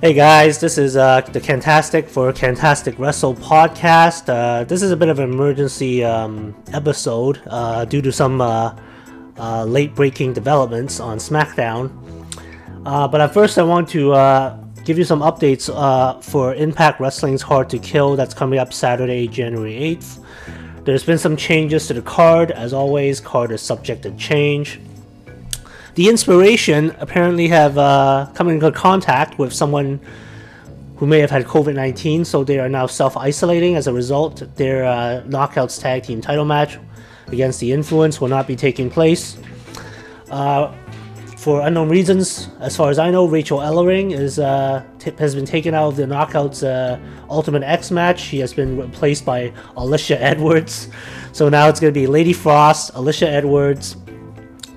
Hey guys, this is uh, the Fantastic for Fantastic Wrestle podcast. Uh, this is a bit of an emergency um, episode uh, due to some uh, uh, late breaking developments on SmackDown. Uh, but at first, I want to give you some updates for Impact Wrestling's Hard to Kill that's coming up Saturday, January 8th. There's been some changes to the card. As always, card is subject to change the inspiration apparently have uh, come into contact with someone who may have had COVID 19, so they are now self isolating. As a result, their uh, Knockouts Tag Team title match against the Influence will not be taking place. Uh, for unknown reasons, as far as I know, Rachel Ellering is uh, has been taken out of the Knockouts uh, Ultimate X match. She has been replaced by Alicia Edwards. So now it's going to be Lady Frost, Alicia Edwards,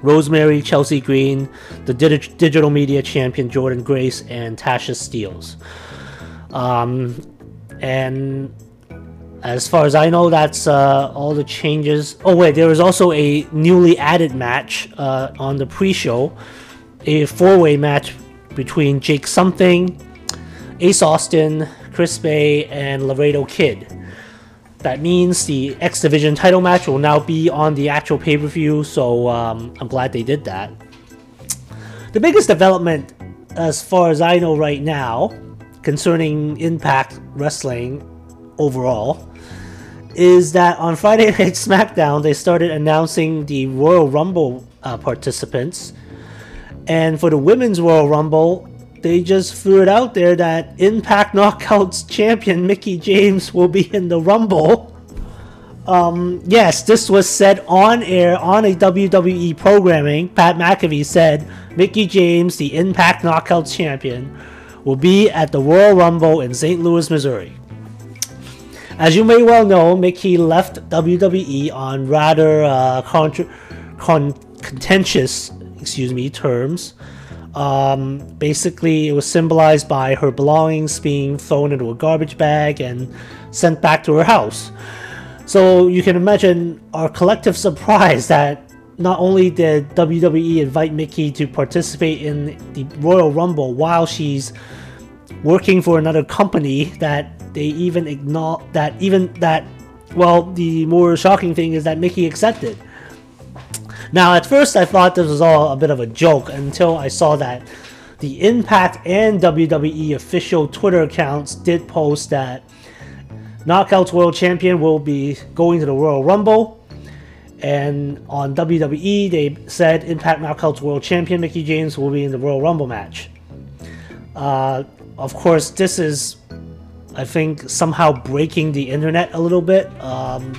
Rosemary, Chelsea Green, the dig- digital media champion Jordynne Grace, and Tasha Steelz. Um, and as far as I know, that's uh, all the changes. Oh wait, there was also a newly added match uh, on the pre-show, a four-way match between Jake Something, Ace Austin, Chris Bey, and Laredo Kid. That means the X Division title match will now be on the actual pay per view, so um, I'm glad they did that. The biggest development, as far as I know right now, concerning Impact Wrestling overall, is that on Friday Night SmackDown they started announcing the Royal Rumble uh, participants. And for the Women's Royal Rumble, they just threw it out there that Impact Knockouts champion Mickie James will be in the Rumble. Um, yes, this was said on air on a WWE programming. Pat McAfee said Mickie James, the Impact Knockouts champion, will be at the Royal Rumble in St. Louis, Missouri. As you may well know, Mickie left WWE on rather uh, con- contentious, excuse me, terms um, basically, it was symbolized by her belongings being thrown into a garbage bag and sent back to her house. So you can imagine our collective surprise that not only did WWE invite Mickie to participate in the Royal Rumble while she's working for another company, that they even ignore that even that. Well, the more shocking thing is that Mickie accepted. Now, at first, I thought this was all a bit of a joke until I saw that the Impact and WWE official Twitter accounts did post that Knockouts World Champion will be going to the Royal Rumble. And on WWE, they said Impact Knockouts World Champion Mickie James will be in the Royal Rumble match. Uh, of course, this is, I think, somehow breaking the internet a little bit. Um,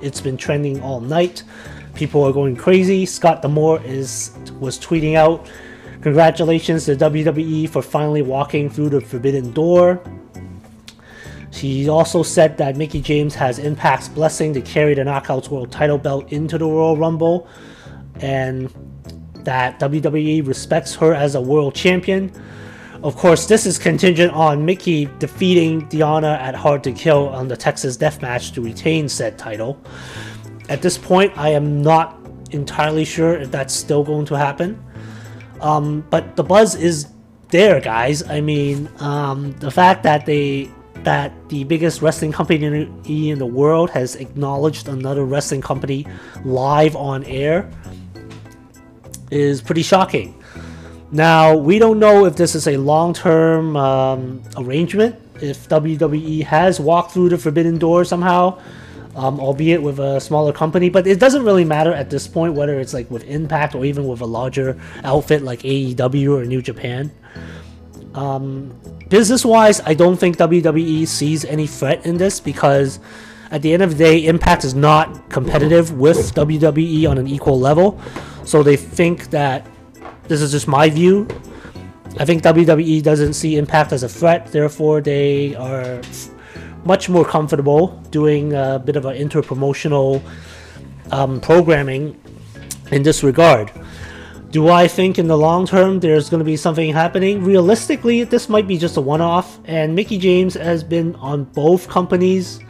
it's been trending all night. People are going crazy. Scott D'Amore is was tweeting out, "Congratulations to WWE for finally walking through the forbidden door." She also said that Mickie James has Impact's blessing to carry the Knockouts World Title belt into the Royal Rumble, and that WWE respects her as a world champion. Of course, this is contingent on Mickie defeating Deonna at Hard to Kill on the Texas Death Match to retain said title. At this point, I am not entirely sure if that's still going to happen. Um, but the buzz is there, guys. I mean, um, the fact that they that the biggest wrestling company in the world has acknowledged another wrestling company live on air is pretty shocking. Now, we don't know if this is a long term um, arrangement, if WWE has walked through the forbidden door somehow, um, albeit with a smaller company. But it doesn't really matter at this point whether it's like with Impact or even with a larger outfit like AEW or New Japan. Um, business wise, I don't think WWE sees any threat in this because at the end of the day, Impact is not competitive with WWE on an equal level. So they think that this is just my view. I think WWE doesn't see Impact as a threat, therefore, they are much more comfortable doing a bit of an inter-promotional um, programming in this regard. Do I think in the long term there's going to be something happening? Realistically, this might be just a one off, and Mickie James has been on both companies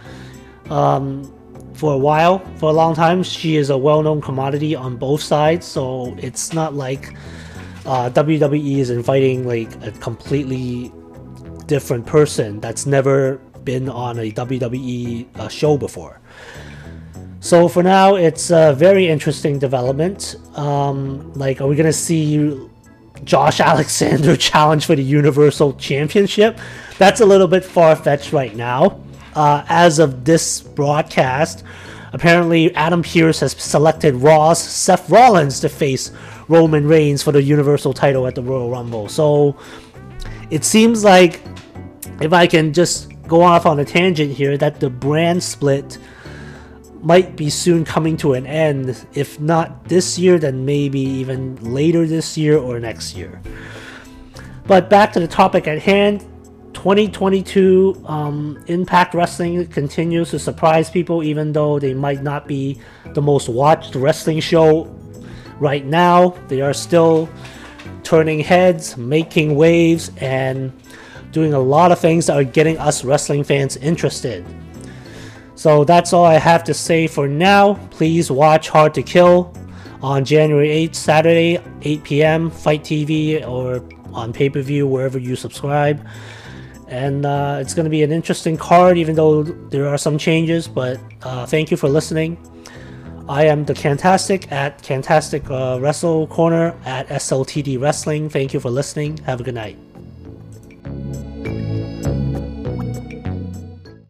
um, for a while, for a long time. She is a well known commodity on both sides, so it's not like uh, WWE is inviting like a completely different person that's never been on a WWE uh, show before. So for now, it's a very interesting development. Um, like, are we gonna see Josh Alexander challenge for the Universal Championship? That's a little bit far fetched right now. Uh, as of this broadcast, apparently Adam Pearce has selected Raw's Seth Rollins to face Roman Reigns for the Universal title at the Royal Rumble. So it seems like if I can just go off on a tangent here, that the brand split might be soon coming to an end. If not this year, then maybe even later this year or next year. But back to the topic at hand 2022 um, Impact Wrestling continues to surprise people, even though they might not be the most watched wrestling show right now. They are still turning heads, making waves, and doing a lot of things that are getting us wrestling fans interested. So that's all I have to say for now. Please watch Hard to Kill on January 8th, Saturday, 8 p.m., FITE TV, or on pay per view, wherever you subscribe. And uh, it's going to be an interesting card, even though there are some changes. But uh, thank you for listening. I am the Cantastic at Cantastic uh, Wrestle Corner at SLTD Wrestling. Thank you for listening. Have a good night.